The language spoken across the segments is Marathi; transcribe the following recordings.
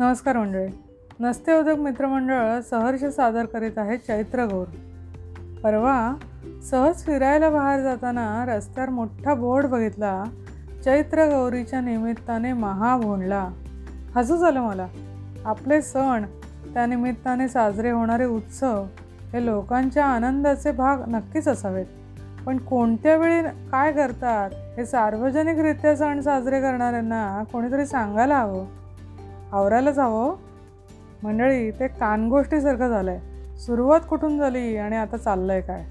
नमस्कार मंडळी. नसते उद्योग मित्रमंडळ सहर्ष सादर करीत आहे चैत्र गौर परवा सहज फिरायला बाहेर जाताना रस्त्यावर मोठा बोर्ड बघितला. चैत्र गौरीच्या निमित्ताने महाभोंडला हसू झालं मला. आपले सण त्यानिमित्ताने साजरे होणारे उत्सव हे लोकांच्या आनंदाचे भाग नक्कीच असावेत. पण कोणत्या वेळी काय करतात हे सार्वजनिकरित्या सण साजरे करणाऱ्यांना कोणीतरी सांगायला हवं. आवरायलाच हवं हो. मंडळी ते कानगोष्टीसारखं झालं आहे सुरुवात कुठून झाली आणि आता चाललं आहे काय?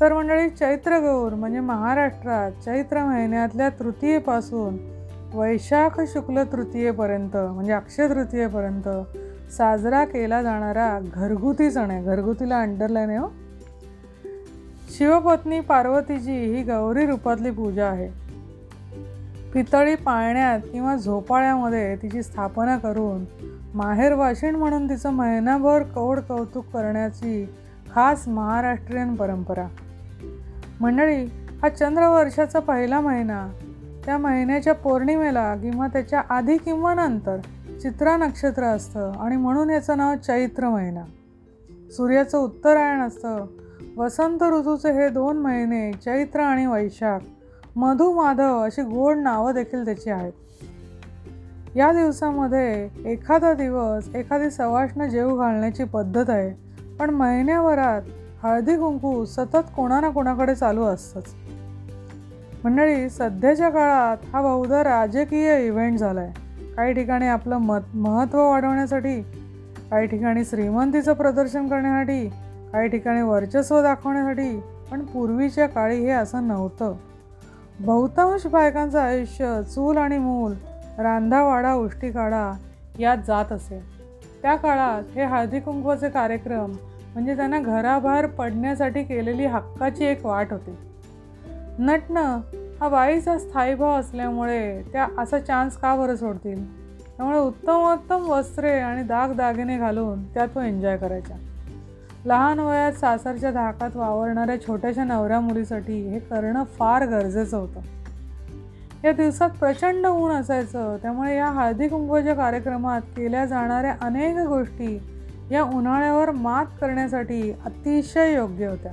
तर मंडळी चैत्र गौर म्हणजे महाराष्ट्रात चैत्र महिन्यातल्या तृतीयेपासून वैशाख शुक्ल तृतीयेपर्यंत म्हणजे अक्षय तृतीयेपर्यंत साजरा केला जाणारा घरगुती सण आहे. घरगुतीला अंडरलाईन आहे हो. शिवपत्नी पार्वतीची ही गौरी रूपातली पूजा आहे. पितळी पाळण्यात किंवा झोपाळ्यामध्ये तिची स्थापना करून माहेर वाशिण म्हणून तिचं महिनाभर कौड कौतुक करण्याची खास महाराष्ट्रीयन परंपरा. मंडळी हा चंद्रवर्षाचा पहिला महिना. त्या महिन्याच्या पौर्णिमेला किंवा त्याच्या आधी किंवा नंतर चित्रा नक्षत्र असतं आणि म्हणून याचं नाव चैत्र महिना. सूर्याचं उत्तरायण असतं. वसंत ऋतूचे हे दोन महिने चैत्र आणि वैशाख मधुमाधव अशी गोड नावं देखील त्याची आहेत. या दिवसामध्ये एखादा दिवस एखादी सवाष्ण जेव घालण्याची पद्धत आहे पण महिन्याभरात हळदी कुंकू सतत कोणा ना कोणाकडे चालू असतंच. मंडळी सध्याच्या काळात हा बहुधा राजकीय इव्हेंट झाला आहे काही ठिकाणी आपलं मत महत्त्व वाढवण्यासाठी काही ठिकाणी श्रीमंतीचं प्रदर्शन करण्यासाठी काही ठिकाणी वर्चस्व दाखवण्यासाठी पण पूर्वीच्या काळी हे असं नव्हतं. बहुतांश बायकांचं आयुष्य चूल आणि मूल रांधावाडा उष्टीकाडा यात जात असे. त्या काळात हे हळदी कुंकवाचे कार्यक्रम म्हणजे त्यांना घराबाहेर पडण्यासाठी केलेली हक्काची एक वाट होती. नटणं हा बाईचा स्थायीभाव असल्यामुळे त्या असा चान्स का बरं सोडतील? त्यामुळे उत्तमोत्तम वस्त्रे आणि दागदागिने घालून त्या तो एन्जॉय करायच्या. लहान वयात सासरच्या धाकात वावरणाऱ्या छोट्याशा नवऱ्या मुलीसाठी हे करणं फार गरजेचं होतं. या दिवसात प्रचंड ऊन असायचं. त्यामुळे या हळदी कुंकवाच्या कार्यक्रमात केल्या जाणाऱ्या अनेक गोष्टी या उन्हाळ्यावर मात करण्यासाठी अतिशय योग्य होत्या.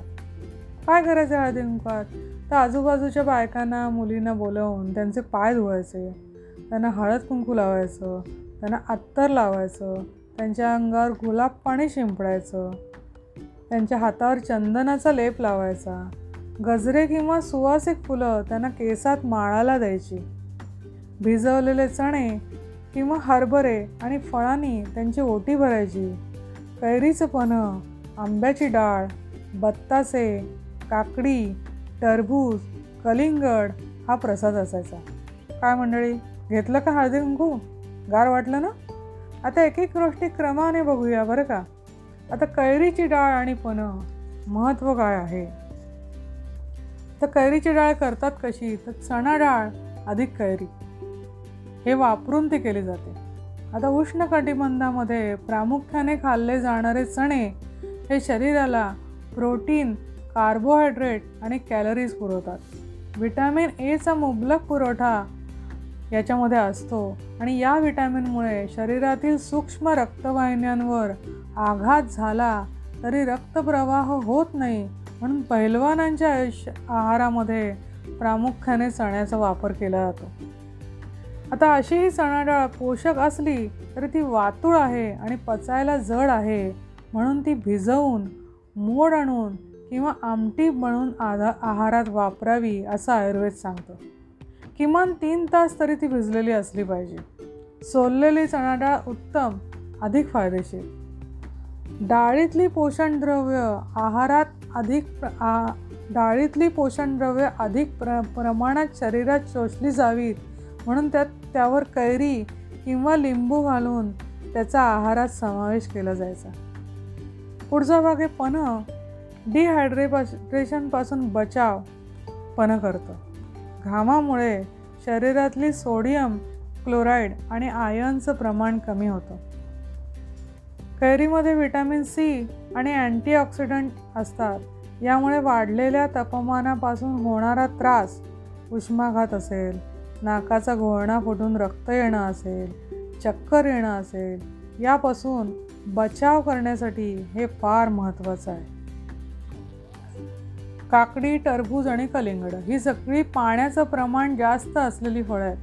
काय करायचं हळदी कुंकवात तर आजूबाजूच्या बायकांना मुलींना बोलवून त्यांचे पाय धुवायचे. त्यांना हळद कुंकू लावायचं. त्यांना अत्तर लावायचं. त्यांच्या अंगावर गुलाब पाणी शिंपडायचं. त्यांच्या हातावर चंदनाचा लेप लावायचा. गजरे किंवा सुवासिक फुलं त्यांना केसात माळाला द्यायची. भिजवलेले चणे किंवा हरभरे आणि फळांनी त्यांची ओटी भरायची. कैरीचं पन्हं आंब्याची डाळ बत्तासे काकडी टरबूज कलिंगड हा प्रसाद असायचा. काय मंडळी घेतलं का हळदी कुंकू? गार वाटलं ना? आता एक एक गोष्टी क्रमाने बघूया बरं का? आता कैरीची डाळ आणि पणं महत्त्व काय आहे? तर कैरीची डाळ करतात कशी? तर चणा डाळ अधिक कैरी. हे वापरून ती केली जाते. आता उष्णकटिबंधामध्ये प्रामुख्याने खाल्ले जाणारे चणे हे शरीराला प्रोटीन कार्बोहायड्रेट आणि कॅलरीज पुरवतात. व्हिटॅमिन एचा मुबलक पुरवठा याच्यामध्ये असतो आणि या व्हिटॅमिनमुळे शरीरातील सूक्ष्म रक्तवाहिन्यांवर आघात झाला तरी रक्तप्रवाह होत नाही म्हणून पैलवानांच्या आयुष्य आहारामध्ये प्रामुख्याने चण्याचा वापर केला जातो. आता अशी ही चणाडाळ पोषक असली तरी ती वातूळ आहे आणि पचायला जड आहे म्हणून ती भिजवून मोड आणून किंवा आमटी बनवून आधा आहारात वापरावी असं आयुर्वेद सांगतं. किमान तीन तास तरी ती भिजलेली असली पाहिजे. सोललेली चणाडाळ उत्तम अधिक फायदेशीर. डाळीतली पोषणद्रव्य आहारात अधिक आ डाळीतली पोषणद्रव्य अधिक प्र प्रमाणात शरीरात शोषली जावीत म्हणून त्यात त्यावर कैरी किंवा लिंबू घालून त्याचा आहारात समावेश केला जायचा. पुढचा भाग आहे पन्ह डिहायड्रेशन बचाव पन्ह करतं. घामामुळे शरीरातली सोडियम क्लोराईड आणि आयर्नचं प्रमाण कमी होतं. कैरीमध्ये व्हिटॅमिन सी आणि अँटीऑक्सिडंट असतात. यामुळे वाढलेल्या तापमानापासून होणारा त्रास उष्माघात असेल नाकाचा घोळणा फुटून रक्त येणं असेल चक्कर येणं असेल यापासून बचाव करण्यासाठी हे फार महत्त्वाचं आहे. काकडी टरबूज आणि कलिंगड ही सगळी पाण्याचं प्रमाण जास्त असलेली फळं आहेत.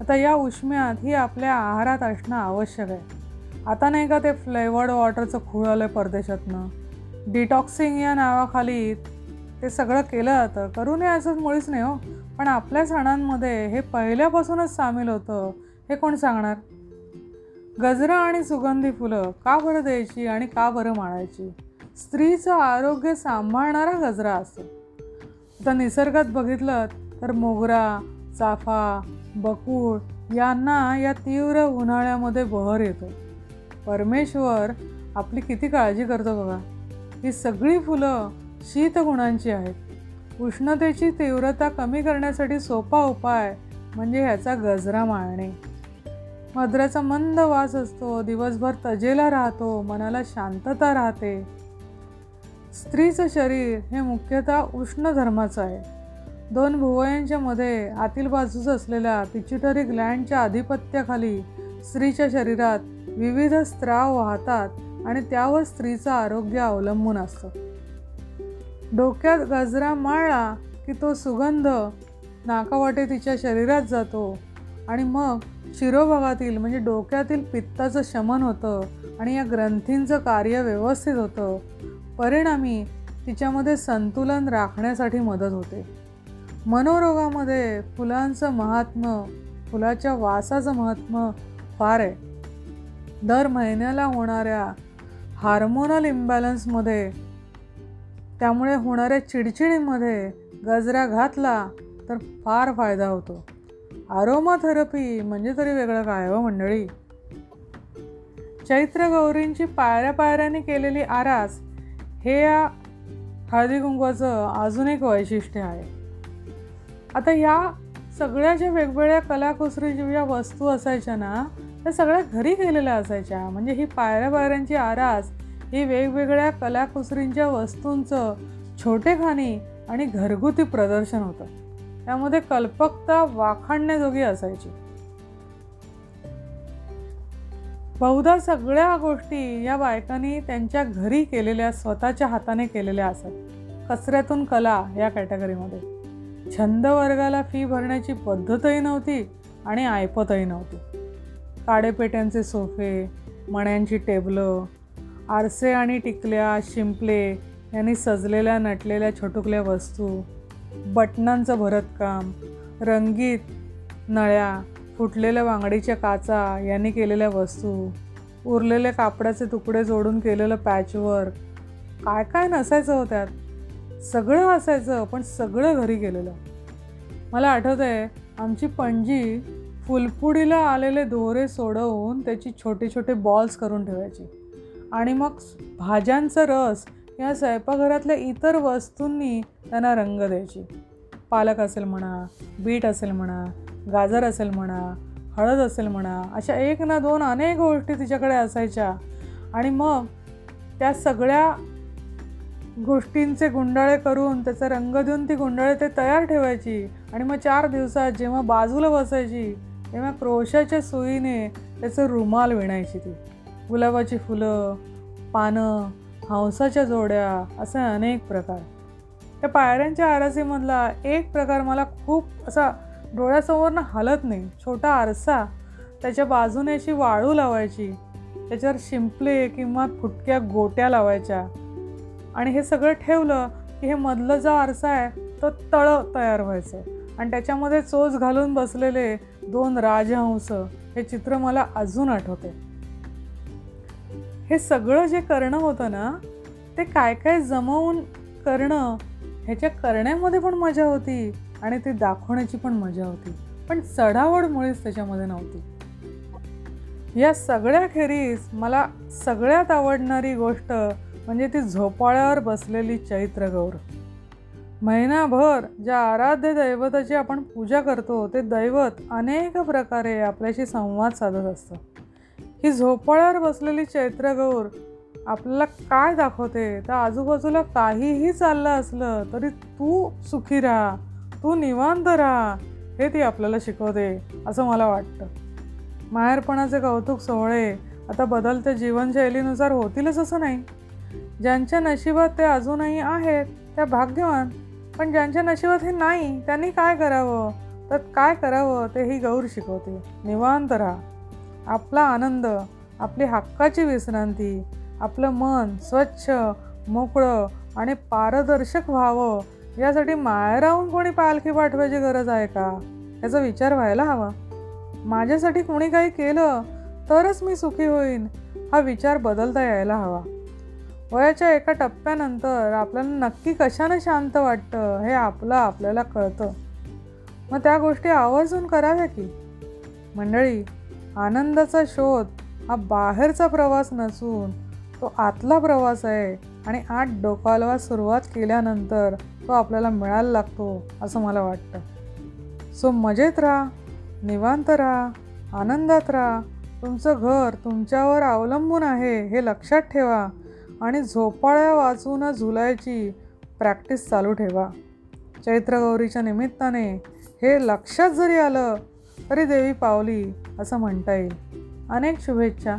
आता या उष्म्यात ही आपल्या आहारात असणं आवश्यक आहे. आता नाही का ते फ्लेवर्ड वॉटरचं खूळ आलं आहे परदेशातनं? डिटॉक्सिंग या नावाखाली ते सगळं केलं जातं. करू नये असंच मुळीच नाही हो. पण आपल्या सणांमध्ये हे पहिल्यापासूनच सामील होतं. हे कोण सांगणार? गजरा आणि सुगंधी फुलं का बरं द्यायची आणि का बरं माळायची स्त्रीचं आरोग्य सांभाळणारा गजरा असतो. आता निसर्गात बघितलं तर मोगरा चाफा बकूळ यांना या तीव्र उन्हाळ्यामध्ये बहर येतो. परमेश्वर आपली किती काळजी करतो बघा. ही सगळी फुलं शीतगुणांची आहेत. उष्णतेची तीव्रता कमी करण्यासाठी सोपा उपाय म्हणजे ह्याचा गजरा माळणे. मद्राचा मंद वास असतो दिवसभर तजेला राहतो मनाला शांतता राहते. स्त्रीचं शरीर हे मुख्यतः उष्ण धर्माचं आहे. दोन भुवयांच्या मध्ये आतील बाजूस असलेल्या पिच्युटरी ग्लँडच्या आधिपत्याखाली स्त्रीच्या शरीरात विविध स्त्राव वाहतात आणि त्यावर स्त्रीचं आरोग्य अवलंबून असतं. डोक्यात गजरा माळला की तो सुगंध नाकावाटे तिच्या शरीरात जातो आणि मग शिरोभागातील म्हणजे डोक्यातील पित्ताचं शमन होतं आणि या ग्रंथींचं कार्य व्यवस्थित होतं. परिणामी तिच्यामध्ये संतुलन राखण्यासाठी मदत होते. मनोरोगामध्ये फुलांचं महात्म फुलाच्या वासाचं महात्म फार आहे. दर महिन्याला होणाऱ्या हार्मोनल इम्बॅलन्समध्ये त्यामुळे होणाऱ्या चिडचिडीमध्ये गजरा घातला तर फार फायदा होतो. आरोमाथेरपी म्हणजे तरी वेगळं काय हो मंडळी? चैत्र गौरींची पायऱ्या पायऱ्याने केलेली आरास हे या हळदी कुंकवाचं अजून एक वैशिष्ट्य आहे. आता ह्या सगळ्या ज्या वेगवेगळ्या कलाकुसरीच्या ज्या वस्तू असायच्या ना त्या सगळ्या घरी केलेल्या असायच्या. म्हणजे ही पायऱ्या पायऱ्यांची आरास ही वेगवेगळ्या कलाकुसरींच्या वस्तूंचं छोटेखानी आणि घरगुती प्रदर्शन होतं. त्यामध्ये कल्पकता वाखाणण्याजोगी असायची. बहुधा सगळ्या गोष्टी या बायकांनी त्यांच्या घरी केलेल्या स्वतःच्या हाताने केलेल्या असत. कचऱ्यातून कला या कॅटेगरीमध्ये. छंद वर्गाला फी भरण्याची पद्धतही नव्हती आणि ऐपतही नव्हती. काडेपेट्यांचे सोफे मण्यांची टेबलं आरसे आणि टिकल्या शिंपले यांनी सजलेल्या नटलेल्या छोटुकल्या वस्तू बटनांचं भरतकाम रंगीत नळ्या फुटलेल्या वांगडीच्या काचा यांनी केलेल्या वस्तू उरलेले कापडाचे तुकडे जोडून केलेलं पॅचवर्क. काय काय नसायचं हो त्यात? सगळं असायचं पण सगळं घरी केलेलं मला आठवतं आहे आमची पणजी फुलपुडीला आलेले दोरे सोडवून त्याची छोटे छोटे बॉल्स करून ठेवायची. आणि मग भाज्यांचा रस या स्वयंपाकघरातल्या इतर वस्तूंनी त्यांना रंग द्यायची. पालक असेल म्हणा बीट असेल म्हणा गाजर असेल म्हणा हळद असेल म्हणा अशा एक ना दोन अनेक गोष्टी तिच्याकडे असायच्या. आणि मग त्या सगळ्या गोष्टींचे गुंडाळे करून त्याचा रंग देऊन ती गुंडाळे ते तयार ठेवायची. आणि मग चार दिवसात जेव्हा बाजूला बसायची तेव्हा क्रोशाच्या सुईने त्याचं रुमाल विणायची ती. गुलाबाची फुलं पानं हंसाच्या जोड्या असे अनेक प्रकार. त्या पायऱ्यांच्या आरसीमधला एक प्रकार मला खूप असा डोळ्यासमोरनं हलत नाही. छोटा आरसा. त्याच्या बाजूने अशी वाळू लावायची. त्याच्यावर शिंपले किंवा फुटक्या गोट्या लावायच्या. आणि हे सगळं ठेवलं की हे मधलं जो आरसा आहे तो तळं तयार व्हायचं. आणि त्याच्यामध्ये चोच घालून बसलेले दोन राजहंस हे चित्र मला अजून आठवते. हे सगळं जे करणं होतं ना ते काय काय जमवून करणं ह्याच्या करण्यामध्ये पण मजा होती आणि ते दाखवण्याची पण मजा होती. पण चढावड मुळेच त्याच्यामध्ये नव्हती. या सगळ्याखेरीज मला सगळ्यात आवडणारी गोष्ट म्हणजे ती झोपाळ्यावर बसलेली चैत्रगौर महिनाभर ज्या आराध्य दैवताची आपण पूजा करतो ते दैवत अनेक प्रकारे आपल्याशी संवाद साधत असतं ही झोपाळ्यावर बसलेली चैत्रगौर आपल्याला काय दाखवते? तर आजूबाजूला काहीही चाललं असलं तरी तू सुखी राहा तू निवांत राहा हे ती आपल्याला शिकवते असं मला वाटतं. माहेरपणाचे कौतुक सोहळे आता बदलत्या जीवनशैलीनुसार होतीलच असं नाही. ज्यांच्या नशिबात ते अजूनही आहेत त्या भाग्यवान. पण ज्यांच्या नशिबात हे नाही त्यांनी काय करावं? तर काय करावं ते ही गौर शिकवते. निवांत राहा. आपला आनंद आपली हक्काची विश्रांती आपलं मन स्वच्छ मोकळं आणि पारदर्शक व्हावं यासाठी माहेराहून कोणी पालखी पाठवायची गरज आहे का? याचा विचार व्हायला हवा. माझ्यासाठी कोणी काही केलं तरच मी सुखी होईन हा विचार बदलता यायला हवा. वयाच्या एका टप्प्यानंतर आपल्याला नक्की कशानं शांत वाटतं हे आपलं आपल्याला कळतं. मग त्या गोष्टी आवर्जून कराव्या की? मंडळी आनंदाचा शोध हा बाहेरचा प्रवास नसून तो आतला प्रवास आहे आणि आत डोकालवा सुरुवात केल्यानंतर तो आपल्याला मिळायला लागतो असं मला वाटतं. सो मजेत राहा निवांत राहा आनंदात राहा. तुमचं घर तुमच्यावर अवलंबून आहे हे लक्षात ठेवा. आणि झोपाळ्या वाचून झुलायची प्रॅक्टिस चालू ठेवा. चैत्रगौरीच्या निमित्ताने हे लक्षात जरी आलं तरी देवी पावली असं म्हणता येईल. अनेक शुभेच्छा.